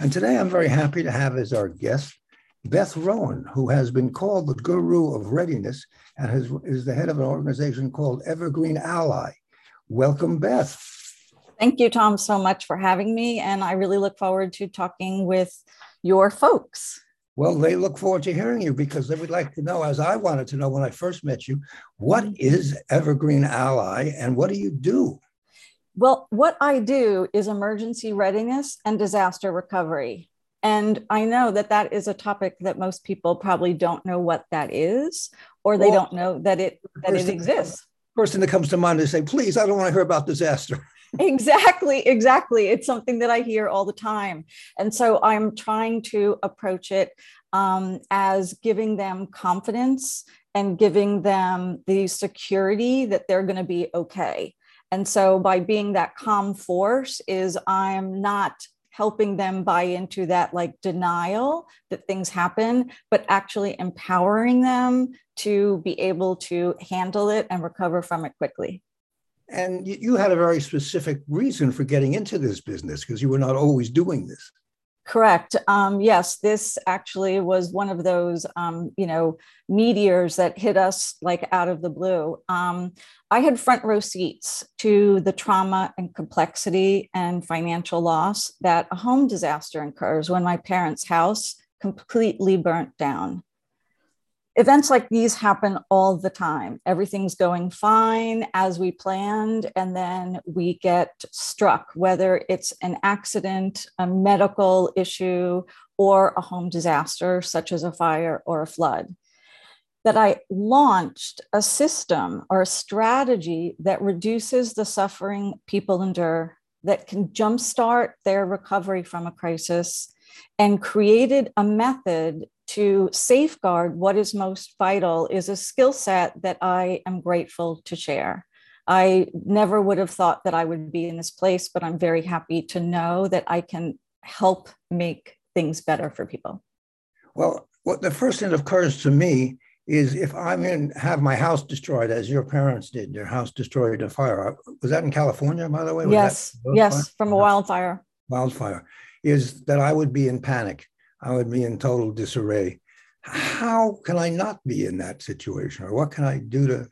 And today I'm very happy to have as our guest Beth Rowan, who has been called the guru of readiness and has, is the head of an organization called Evergreen Ally. Welcome, Beth. Thank you, Tom, so much for having me. And I really look forward to talking with your folks. Well, they look forward to hearing you because they would like to know, as I wanted to know when I first met you, what mm-hmm. is Evergreen Ally and what do you do? Well, what I do is emergency readiness and disaster recovery. And I know that that is a topic that most people probably don't know what that is, or they well, don't know that it that it exists. First thing that comes to mind is say, please, I don't want to hear about disaster. exactly, exactly. It's something that I hear all the time. And so I'm trying to approach it um, as giving them confidence and giving them the security that they're going to be okay. And so by being that calm force is I'm not helping them buy into that like denial that things happen, but actually empowering them to be able to handle it and recover from it quickly. And you had a very specific reason for getting into this business because you were not always doing this. Correct. Um, yes, this actually was one of those, um, you know, meteors that hit us like out of the blue. Um, I had front row seats to the trauma and complexity and financial loss that a home disaster incurs when my parents' house completely burnt down events like these happen all the time. Everything's going fine as we planned, and then we get struck, whether it's an accident, a medical issue, or a home disaster, such as a fire or a flood. That I launched a system or a strategy that reduces the suffering people endure, that can jumpstart their recovery from a crisis, and created a method to safeguard what is most vital is a skill set that I am grateful to share. I never would have thought that I would be in this place, but I'm very happy to know that I can help make things better for people. Well, what the first thing that occurs to me is if I'm in have my house destroyed as your parents did, their house destroyed in a fire. Uh, was that in California, by the way? Was yes, yes, fire? from a wildfire. Wildfire is that I would be in panic. I would be in total disarray. How can I not be in that situation? Or what can I do to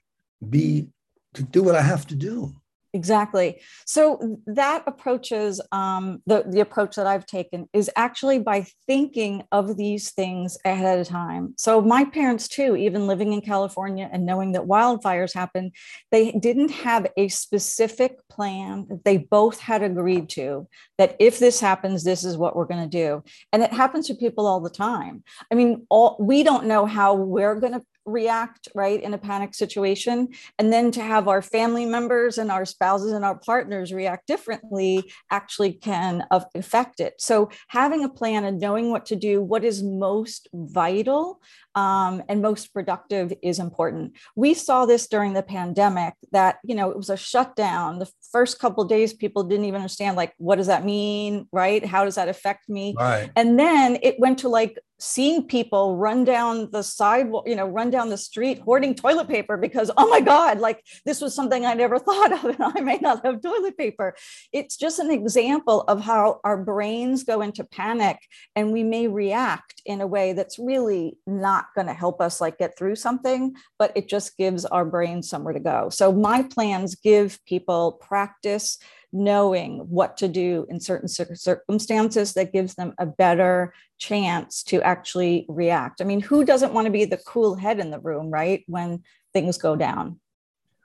be to do what I have to do? Exactly. So that approaches um, the the approach that I've taken is actually by thinking of these things ahead of time. So my parents too, even living in California and knowing that wildfires happen, they didn't have a specific plan that they both had agreed to. That if this happens, this is what we're going to do, and it happens to people all the time. I mean, all we don't know how we're going to react right in a panic situation. And then to have our family members and our spouses and our partners react differently actually can affect it. So having a plan and knowing what to do what is most vital um, and most productive is important. We saw this during the pandemic that you know it was a shutdown. The first couple days people didn't even understand like what does that mean right? How does that affect me? Right. and then it went to like seeing people run down the sidewalk, you know, run down the street hoarding toilet paper because, oh my God, like this was something I never thought of and I may not have toilet paper. It's just an example of how our brains go into panic and we may react in a way that's really not going to help us like get through something, but it just gives our brains somewhere to go. So my plans give people practice knowing what to do in certain circumstances that gives them a better chance to actually react. I mean, who doesn't want to be the cool head in the room, right? When things go down.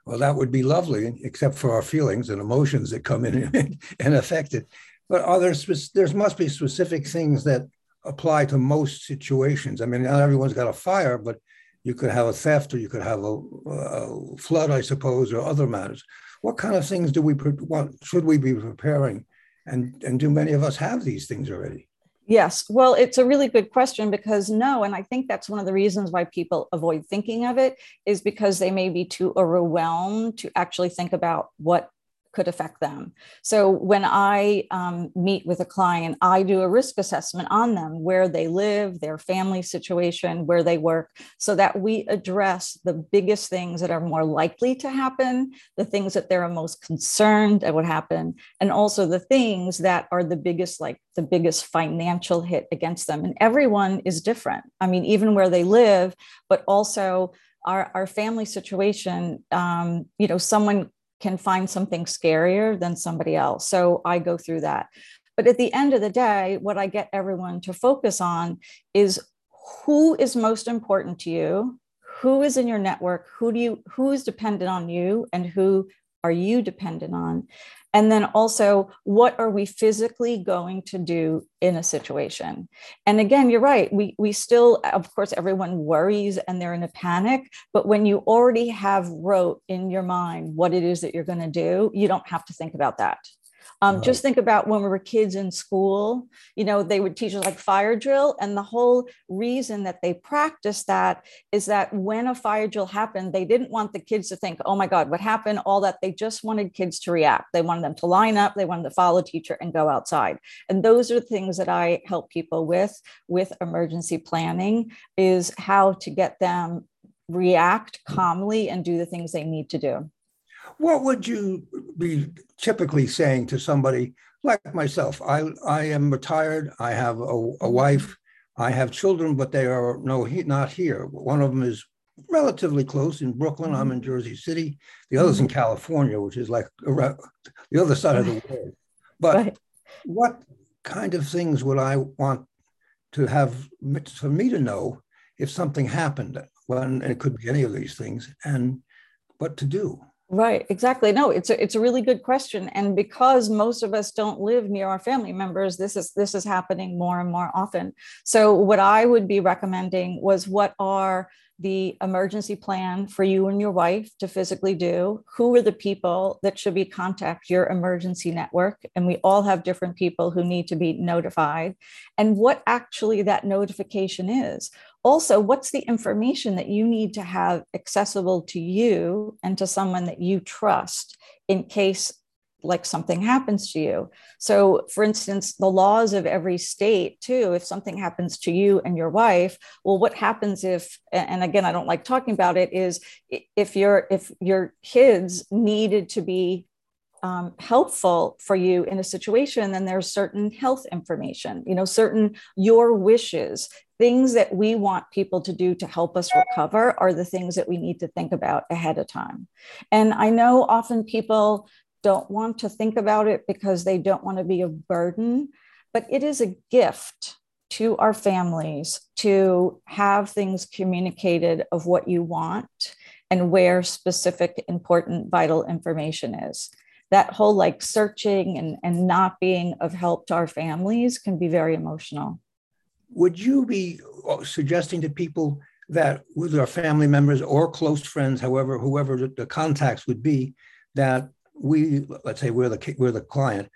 Well, that would be lovely, except for our feelings and emotions that come in and affect it. But are there, there must be specific things that apply to most situations. I mean, not everyone's got a fire, but you could have a theft or you could have a, a flood, I suppose, or other matters what kind of things do we what should we be preparing and and do many of us have these things already Yes. Well, it's a really good question because no, and I think that's one of the reasons why people avoid thinking of it is because they may be too overwhelmed to actually think about what could affect them. So when I um, meet with a client, I do a risk assessment on them, where they live, their family situation, where they work, so that we address the biggest things that are more likely to happen, the things that they're most concerned that would happen, and also the things that are the biggest, like the biggest financial hit against them. And everyone is different. I mean, even where they live, but also our, our family situation, um, you know, someone can find something scarier than somebody else. So I go through that. But at the end of the day, what I get everyone to focus on is who is most important to you, who is in your network, who do you who is dependent on you and who are you dependent on? And then also, what are we physically going to do in a situation? And again, you're right. We, we still, of course, everyone worries and they're in a panic. But when you already have wrote in your mind what it is that you're going to do, you don't have to think about that. Um, right. Just think about when we were kids in school, you know, they would teach us like fire drill. And the whole reason that they practiced that is that when a fire drill happened, they didn't want the kids to think, oh my God, what happened? All that. They just wanted kids to react. They wanted them to line up, they wanted to follow a teacher and go outside. And those are the things that I help people with, with emergency planning, is how to get them react calmly and do the things they need to do. What would you be typically saying to somebody like myself? I, I am retired. I have a, a mm-hmm. wife. I have children, but they are no not here. One of them is relatively close in Brooklyn. I'm in mm-hmm. Jersey City. The other's in mm-hmm. California, which is like around the other side of the world. But right. what kind of things would I want to have for me to know if something happened? When it could be any of these things, and what to do. Right, exactly. No, it's a, it's a really good question, and because most of us don't live near our family members, this is this is happening more and more often. So, what I would be recommending was what are the emergency plan for you and your wife to physically do who are the people that should be contact your emergency network and we all have different people who need to be notified and what actually that notification is also what's the information that you need to have accessible to you and to someone that you trust in case like something happens to you. So, for instance, the laws of every state, too, if something happens to you and your wife, well, what happens if, and again, I don't like talking about it, is if your if your kids needed to be um, helpful for you in a situation, then there's certain health information, you know, certain your wishes, things that we want people to do to help us recover are the things that we need to think about ahead of time. And I know often people don't want to think about it because they don't want to be a burden, but it is a gift to our families to have things communicated of what you want and where specific important vital information is that whole like searching and, and not being of help to our families can be very emotional. Would you be uh, suggesting to people that with our family members or close friends however whoever the contacts would be that we let's say we're the we're the client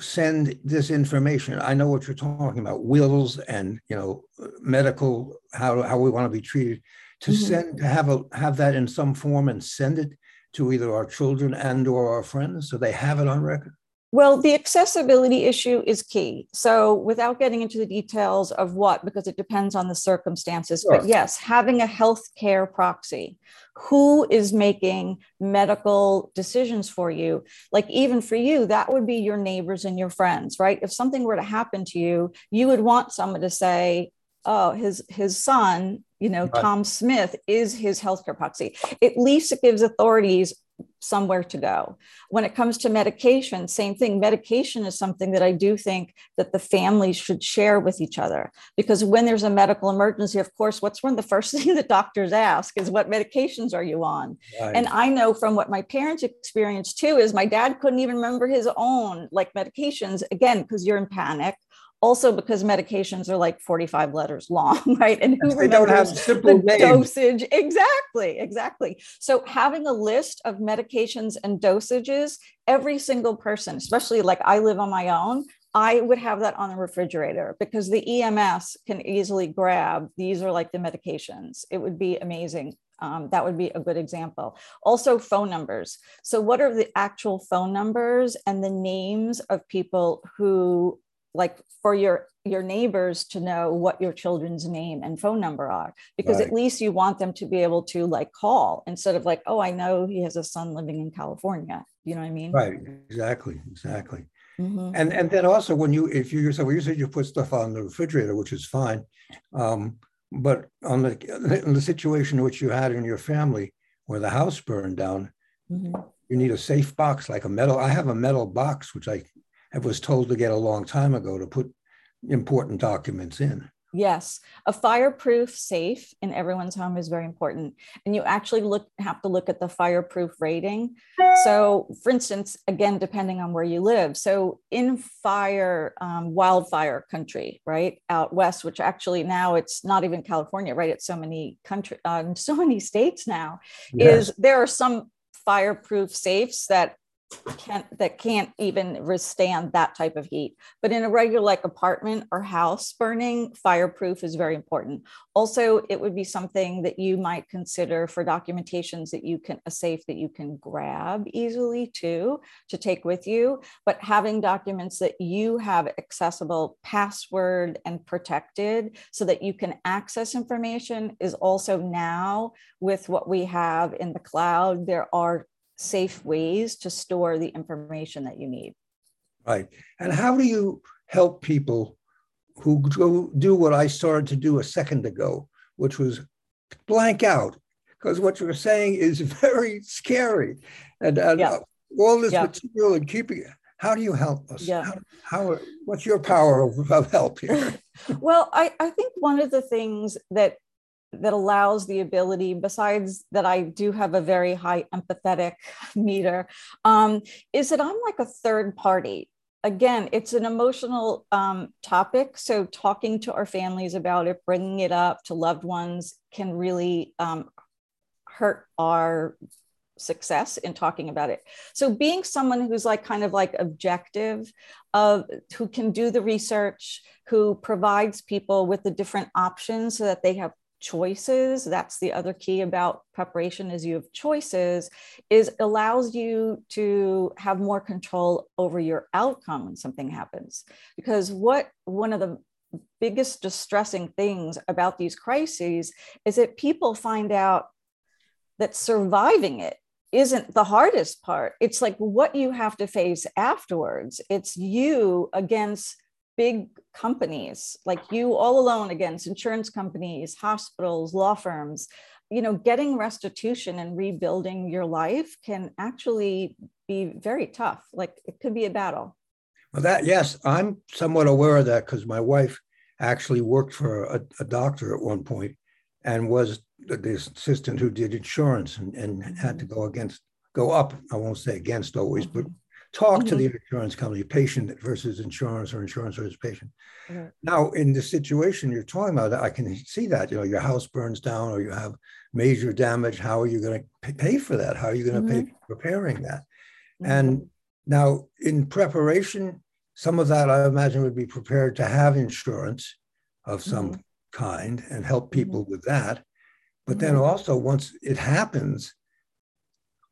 send this information? I know what you're talking about wills and you know medical how, how we want to be treated. To mm-hmm. send to have a have that in some form and send it to either our children and or our friends so they have it on record well, the accessibility issue is key. So, without getting into the details of what, because it depends on the circumstances, sure. but yes, having a healthcare proxy who is making medical decisions for you, like even for you, that would be your neighbors and your friends, right? If something were to happen to you, you would want someone to say, oh, his his son, you know, right. Tom Smith is his healthcare proxy. At least it gives authorities somewhere to go. When it comes to medication, same thing. Medication is something that I do think that the families should share with each other because when there's a medical emergency, of course, what's one of the first things that doctors ask is what medications are you on? Right. And I know from what my parents experienced too is my dad couldn't even remember his own like medications again because you're in panic also because medications are like 45 letters long, right? And who they don't have simple the names. dosage? Exactly, exactly. So having a list of medications and dosages, every single person, especially like I live on my own, I would have that on the refrigerator because the EMS can easily grab these are like the medications. It would be amazing. Um, that would be a good example. Also, phone numbers. So, what are the actual phone numbers and the names of people who like for your your neighbors to know what your children's name and phone number are because right. at least you want them to be able to like call instead of like oh i know he has a son living in california you know what i mean right exactly exactly mm-hmm. and and then also when you if you yourself you said you put stuff on the refrigerator which is fine um, but on the in the situation which you had in your family where the house burned down mm-hmm. you need a safe box like a metal i have a metal box which i I was told to get a long time ago to put important documents in. Yes, a fireproof safe in everyone's home is very important. And you actually look have to look at the fireproof rating. So, for instance, again, depending on where you live. So, in fire, um, wildfire country, right out west, which actually now it's not even California, right? It's so many country, uh, so many states now. Yes. Is there are some fireproof safes that can't that can't even withstand that type of heat. But in a regular like apartment or house burning fireproof is very important. Also it would be something that you might consider for documentations that you can a safe that you can grab easily too to take with you. But having documents that you have accessible password and protected so that you can access information is also now with what we have in the cloud there are safe ways to store the information that you need. Right. And how do you help people who go do what I started to do a second ago, which was blank out? Because what you're saying is very scary. And, and yeah. Uh, all this yeah. material and keeping it. How do you help us? Yeah. How, how what's your power of, of help here? well, I, I think one of the things that that allows the ability, besides that I do have a very high empathetic meter, um, is that I'm like a third party. Again, it's an emotional um, topic. So, talking to our families about it, bringing it up to loved ones can really um, hurt our success in talking about it. So being someone who's like kind of like objective of who can do the research, who provides people with the different options so that they have choices that's the other key about preparation is you have choices is allows you to have more control over your outcome when something happens. Because what one of the biggest distressing things about these crises is that people find out that surviving it isn't the hardest part. It's like what you have to face afterwards. It's you against big companies like you all alone against insurance companies hospitals law firms you know getting restitution and rebuilding your life can actually be very tough. Like it could be a battle. Well that yes i'm somewhat aware of that because my wife actually worked for a, a, doctor at one point and was the assistant who did insurance and, and had to mm-hmm. go against go up i won't say against always but talk mm-hmm. to the insurance company, patient versus insurance or insurance versus patient. Mm-hmm. Now, in the situation you're talking about, I can see that, you know, your house burns down or you have major damage. How are you going to pay for that? How are you going to mm-hmm. pay for repairing that? Mm-hmm. And now in preparation, some of that I imagine would be prepared to have insurance of some mm-hmm. kind and help people mm-hmm. with that. But then also once it happens,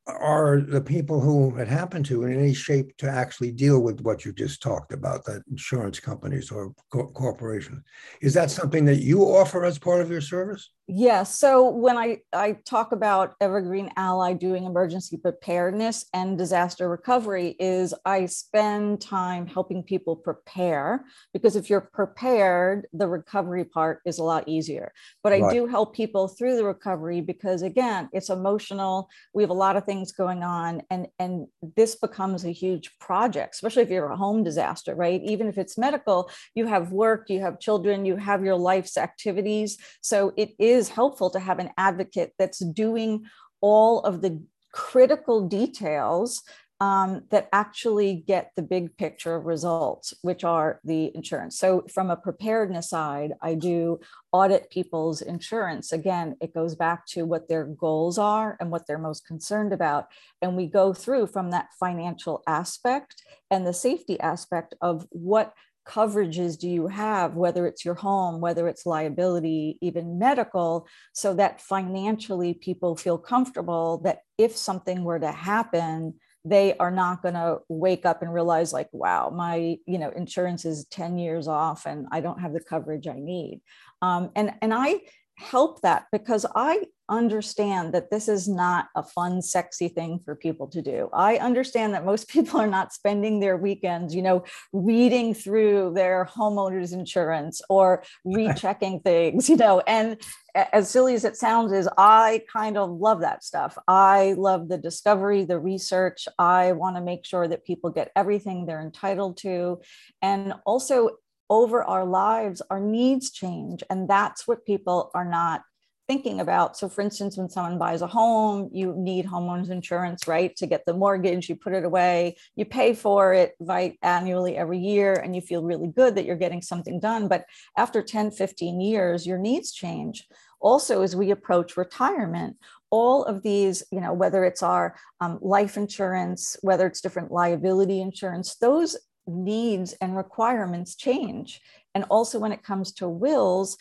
are the people who it happened to in any shape to actually deal with what you just talked about, that insurance companies or co- corporations? Is that something that you offer as part of your service? Yeah. So when I, I talk about Evergreen Ally doing emergency preparedness and disaster recovery, is I spend time helping people prepare because if you're prepared, the recovery part is a lot easier. But I right. do help people through the recovery because again, it's emotional. We have a lot of things going on, and and this becomes a huge project, especially if you're a home disaster, right? Even if it's medical, you have work, you have children, you have your life's activities. So it is helpful to have an advocate that's doing all of the critical details um, that actually get the big picture results, which are the insurance. So, from a preparedness side, I do audit people's insurance. Again, it goes back to what their goals are and what they're most concerned about. And we go through from that financial aspect and the safety aspect of what coverages do you have, whether it's your home, whether it's liability, even medical, so that financially people feel comfortable that if something were to happen, they are not going to wake up and realize like wow my you know insurance is 10 years off and i don't have the coverage i need. Um, and and i help that because I understand that this is not a fun, sexy thing for people to do. I understand that most people are not spending their weekends, you know, reading through their homeowner's insurance or rechecking things, you know. And as silly as it sounds, is I kind of love that stuff. I love the discovery, the research. I want to make sure that people get everything they're entitled to. And also over our lives, our needs change. And that's what people are not thinking about. So, for instance, when someone buys a home, you need homeowners insurance, right? To get the mortgage, you put it away, you pay for it right annually every year, and you feel really good that you're getting something done. But after 10, 15 years, your needs change. Also, as we approach retirement, all of these, you know, whether it's our um, life insurance, whether it's different liability insurance, those needs and requirements change. And also when it comes to wills,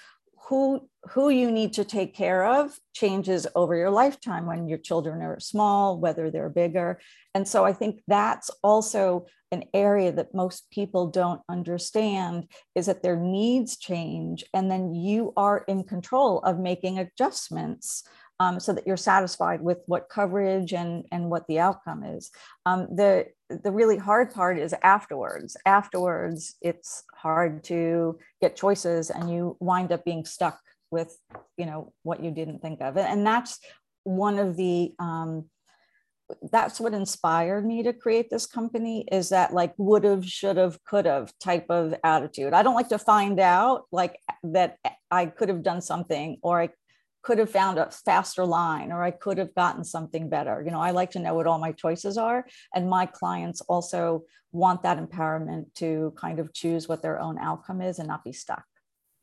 who who you need to take care of changes over your lifetime when your children are small, whether they're bigger. And so I think that's also an area that most people don't understand is that their needs change and then you are in control of making adjustments um, so that you're satisfied with what coverage and, and what the outcome is. Um, the, the really hard part is afterwards. Afterwards, it's hard to get choices and you wind up being stuck with, you know, what you didn't think of. And that's one of the, um, that's what inspired me to create this company is that like would have should have could have type of attitude i don't like to find out like that i could have done something or i could have found a faster line or I could have gotten something better. You know, I like to know what all my choices are. And my clients also want that empowerment to kind of choose what their own outcome is and not be stuck.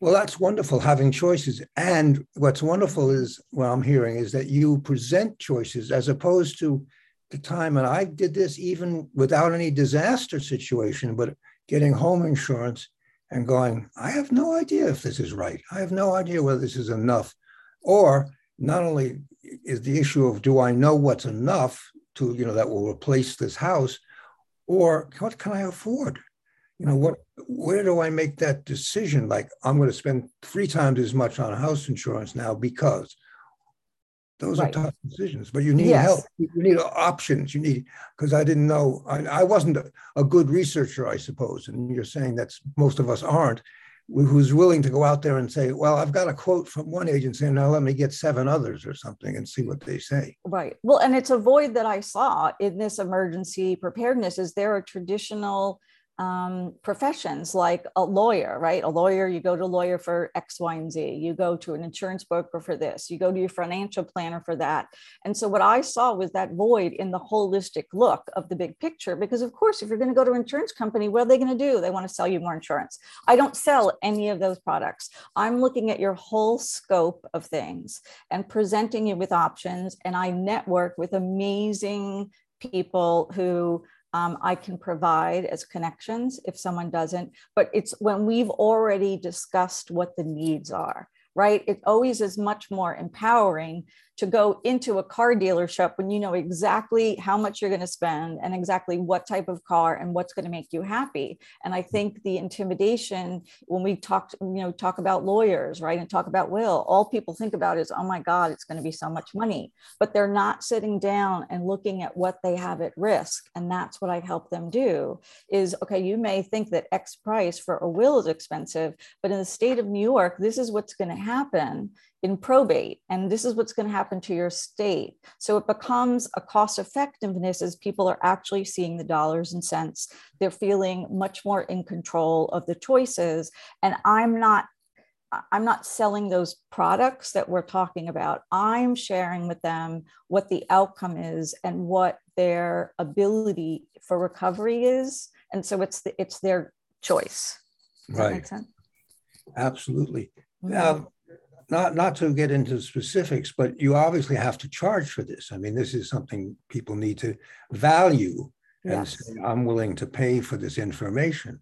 Well, that's wonderful having choices. And what's wonderful is what I'm hearing is that you present choices as opposed to the time, and I did this even without any disaster situation, but getting home insurance and going, I have no idea if this is right. I have no idea whether this is enough. Or not only is the issue of do I know what's enough to, you know, that will replace this house, or what can I afford? You know, what where do I make that decision? Like I'm going to spend three times as much on house insurance now because those right. are tough decisions, but you need yes. help. You need options. You need because I didn't know. I, I wasn't a, a, good researcher, I suppose, and you're saying that's most of us aren't who's willing to go out there and say, well, I've got a quote from one agency, and now let me get seven others or something and see what they say. Right. Well, and it's a void that I saw in this emergency preparedness. Is there a traditional um, professions like a lawyer, right? A lawyer, you go to a lawyer for X, Y, and Z. You go to an insurance broker for this. You go to your financial planner for that. And so what I saw was that void in the holistic look of the big picture. Because of course, if you're going to go to an insurance company, what are they going to do? They want to sell you more insurance. I don't sell any of those products. I'm looking at your whole scope of things and presenting you with options. And I network with amazing people who um, I can provide as connections if someone doesn't. But it's when we've already discussed what the needs are, right? It always is much more empowering to go into a car dealership when you know exactly how much you're going to spend and exactly what type of car and what's going to make you happy. And i think the intimidation when we talk you know talk about lawyers right and talk about will all people think about is oh my god it's going to be so much money. But they're not sitting down and looking at what they have at risk. And that's what i help them do is okay you may think that x price for a will is expensive but in the state of new york this is what's going to happen in probate and this is what's going to happen to your state so it becomes a cost effectiveness as people are actually seeing the dollars and cents they're feeling much more in control of the choices and i'm not I'm not selling those products that we're talking about. I'm sharing with them what the outcome is and what their ability for recovery is. And so it's the, it's their choice. Does right. Absolutely. Mm-hmm. Now, not not to get into specifics, but you obviously have to charge for this. I mean, this is something people need to value and say, I'm willing to pay for this information.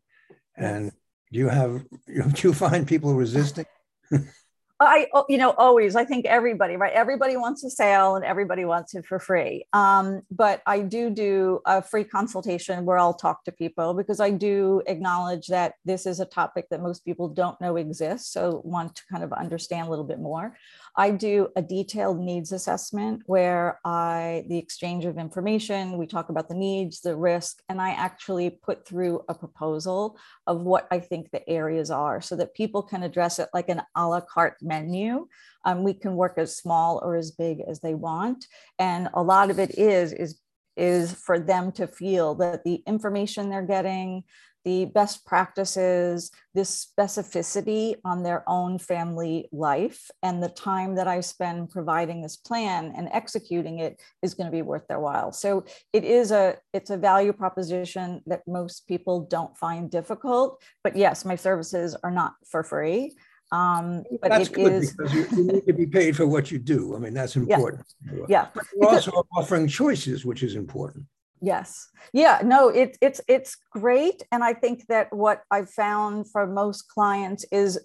And yes. you have do you find people resisting? I, oh, you know, always, I think everybody, right? Everybody wants a sale and everybody wants it for free. Um, but I do do a free consultation where I'll talk to people because I do acknowledge that this is a topic that most people don't know exists. So want to kind of understand a little bit more. I do a detailed needs assessment where I, the exchange of information, we talk about the needs, the risk, and I actually put through a proposal of what I think the areas are so that people can address it like an a la carte menu. Um, we can work as small or as big as they want. And a lot of it is, is is for them to feel that the information they're getting, the best practices, this specificity on their own family life, and the time that I spend providing this plan and executing it is going to be worth their while. So it is a it's a value proposition that most people don't find difficult. But yes, my services are not for free. Um, but that's good is, because you, you, need to be paid for what you do. I mean, that's important. Yeah. yeah. But you're also offering choices, which is important. Yes. Yeah, no, it, it's it's great. And I think that what I've found for most clients is,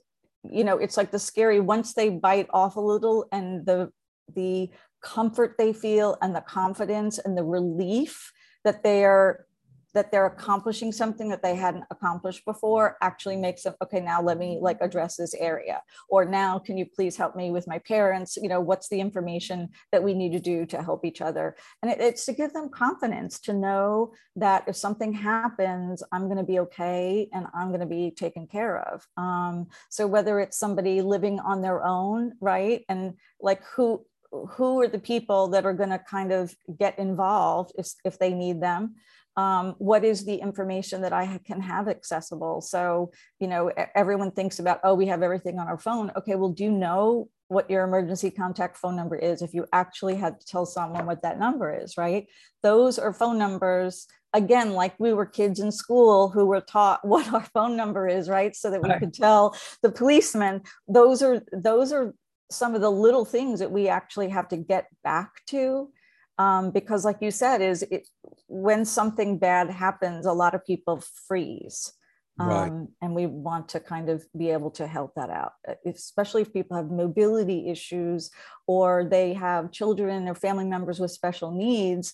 you know, it's like the scary once they bite off a little and the the comfort they feel and the confidence and the relief that they are that they're accomplishing something that they hadn't accomplished before actually makes them okay now let me like address this area. Or now can you please help me with my parents? You know what's the information that we need to do to help each other? And it, it's to give them confidence to know that if something happens i'm going to be okay and i'm going to be taken care of. Um, so whether it's somebody living on their own right? And like who who are the people that are going to kind of get involved if, if they need them um, what is the information that I can have accessible? So, you know, everyone thinks about, oh, we have everything on our phone. Okay, well, do you know what your emergency contact phone number is if you actually had to tell someone what that number is, right? Those are phone numbers again like we were kids in school who were taught what our phone number is right so that we right. could tell the policeman those are those are some of the little things that we actually have to get back to um, because like you said is it, when something bad happens a lot of people freeze um, right. and we want to kind of be able to help that out especially if people have mobility issues or they have children or family members with special needs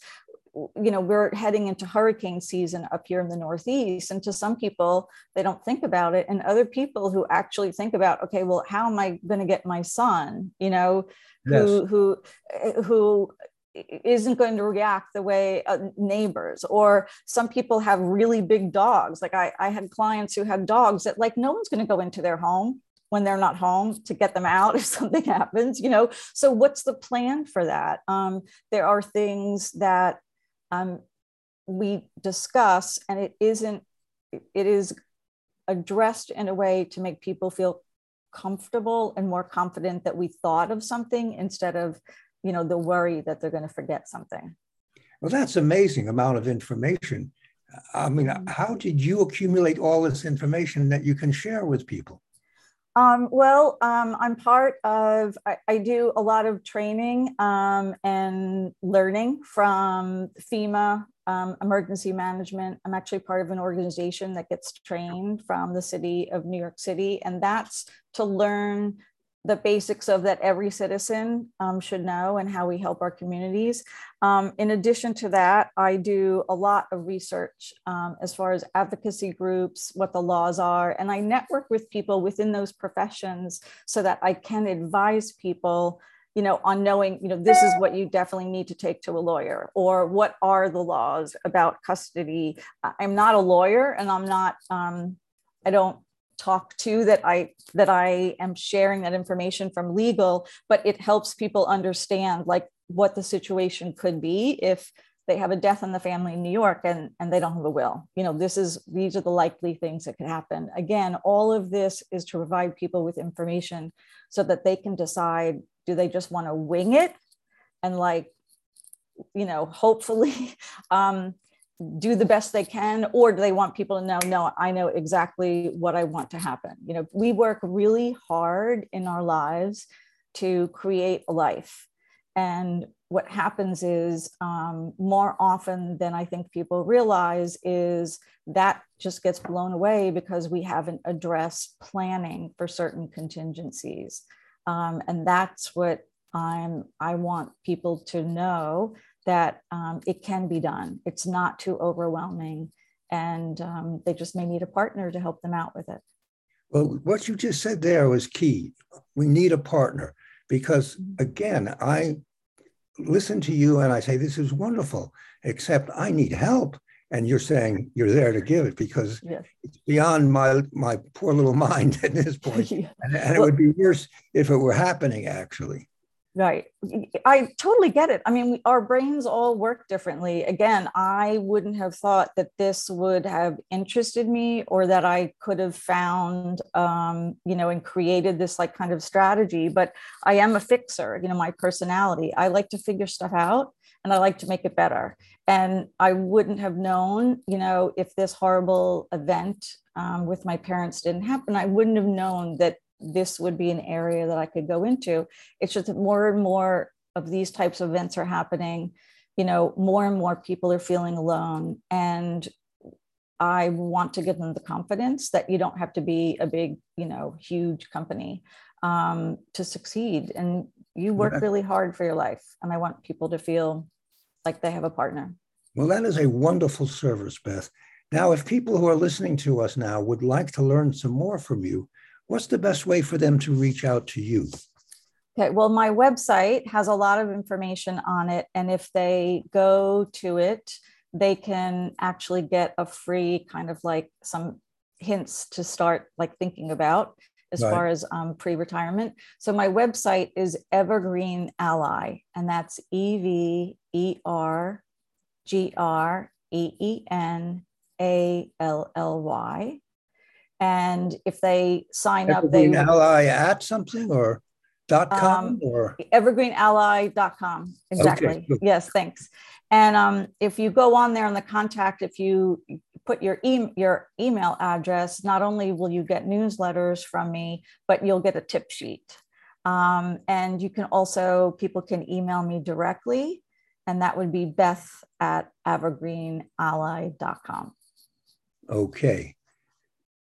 you know we're heading into hurricane season up here in the northeast. And to some people they don't think about it. And other people who actually think about okay well how am i going to get my son you know yes. who who who isn't going to react the way uh, neighbors. Or some people have really big dogs. Like I, I had clients who had dogs that like no one's going to go into their home when they're not home to get them out if something happens you know? So what's the plan for that? Um, there are things that um, we discuss and it isn't it is addressed in a way to make people feel comfortable and more confident that we thought of something instead of you know the worry that they're going to forget something. Well that's amazing amount of information. I mean mm-hmm. how did you accumulate all this information that you can share with people um, well, um, I'm part of, I, I, do a lot of training um, and learning from FEMA um, emergency management. I'm actually part of an organization that gets trained from the city of New York City, and that's to learn the basics of that every citizen um, should know and how we help our communities. Um, in addition to that, I do a lot of research um, as far as advocacy groups, what the laws are, and I network with people within those professions so that I can advise people you know on knowing you know this is what you definitely need to take to a lawyer or what are the laws about custody i'm not a lawyer and i'm not um, i don't talk to that I that I am sharing that information from legal, but it helps people understand like what the situation could be if they have a death in the family in New York and, and they don't have a will. You know, this is these are the likely things that could happen. Again, all of this is to provide people with information so that they can decide do they just want to wing it and like, you know, hopefully um, do the best they can, or do they want people to know, no, I know exactly what I want to happen. You know, we work really hard in our lives to create a life. And what happens is um, more often than I think people realize is that just gets blown away because we haven't addressed planning for certain contingencies. Um, and that's what I'm, I want people to know that um, it can be done. It's not too overwhelming and um, they just may need a partner to help them out with it. Well, what you just said there was key. We need a partner because, again, I listen to you and I say, This is wonderful, except I need help. And you're saying you're there to give it because yes. it's beyond my my poor little mind at this point. yeah. and, and, it would be worse if it were happening, actually. Right. I totally get it. I mean, we, our brains all work differently. Again, I wouldn't have thought that this would have interested me or that I could have found, um, you know, and created this like kind of strategy. But I am a fixer, you know, my personality. I like to figure stuff out and I like to make it better. And I wouldn't have known, you know, if this horrible event um, with my parents didn't happen, I wouldn't have known that this would be an area that I could go into. It's just that more and more of these types of events are happening. You know, more and more people are feeling alone. And I want to give them the confidence that you don't have to be a big, you know, huge company um, to succeed. And you work yeah. really hard for your life. And I want people to feel like they have a partner. Well, that is a wonderful service, Beth. Now, if people who are listening to us now would like to learn some more from you, what's the best way for them to reach out to you? Okay, well, my website has a lot of information on it. And if they go to it, they can actually get a free kind of like some hints to start like thinking about as right. far as um, pre-retirement. So my website is Evergreen Ally, and that's E V and if they sign Evergreen up, they ally at something or dot com um, or evergreenally.com. Exactly. Okay. Yes, thanks. And um, if you go on there in the contact, if you put your e- your email address, not only will you get newsletters from me, but you'll get a tip sheet. Um, and you can also people can email me directly, and that would be Beth at evergreenally.com. Okay.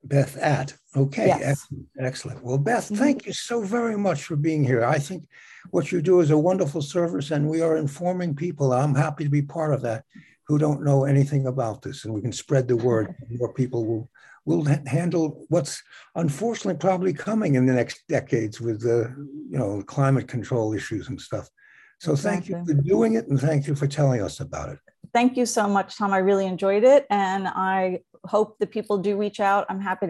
Beth at. Okay, yes. excellent, excellent. Well, Beth, mm-hmm. thank you so very much for being here. I think what you do is a wonderful service, and we are informing people. I'm happy to be part of that who don't know anything about this, and we can spread the word. More people will will handle what's unfortunately probably coming in the next decades with the you know climate control issues and stuff. So exactly. thank you for doing it, and thank you for telling us about it. Thank you so much, Tom. I really enjoyed it, and I hope that people do reach out. I'm happy to